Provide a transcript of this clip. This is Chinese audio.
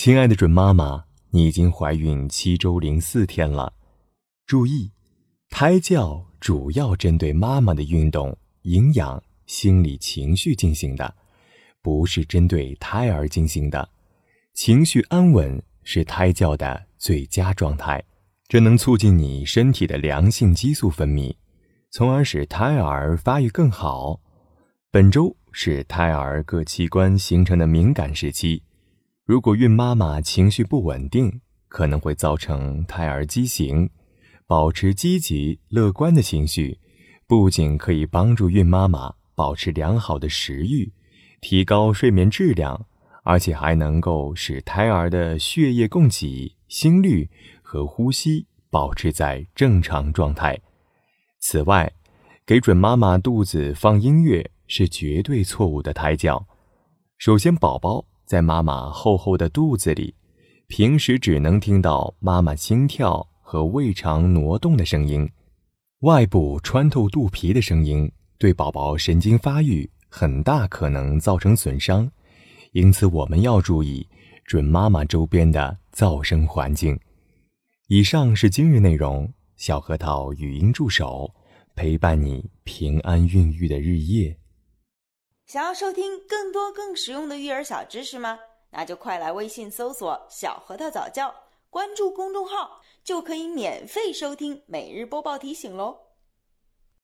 亲爱的准妈妈，你已经怀孕七周零四天了。注意，胎教主要针对妈妈的运动、营养、心理、情绪进行的，不是针对胎儿进行的。情绪安稳是胎教的最佳状态，这能促进你身体的良性激素分泌，从而使胎儿发育更好。本周是胎儿各器官形成的敏感时期。如果孕妈妈情绪不稳定，可能会造成胎儿畸形。保持积极乐观的情绪，不仅可以帮助孕妈妈保持良好的食欲，提高睡眠质量，而且还能够使胎儿的血液供给、心率和呼吸保持在正常状态。此外，给准妈妈肚子放音乐是绝对错误的胎教。首先，宝宝。在妈妈厚厚的肚子里，平时只能听到妈妈心跳和胃肠挪动的声音，外部穿透肚皮的声音对宝宝神经发育很大可能造成损伤，因此我们要注意准妈妈周边的噪声环境。以上是今日内容，小核桃语音助手陪伴你平安孕育的日夜。想要收听更多更实用的育儿小知识吗？那就快来微信搜索“小核桃早教”，关注公众号就可以免费收听每日播报提醒喽。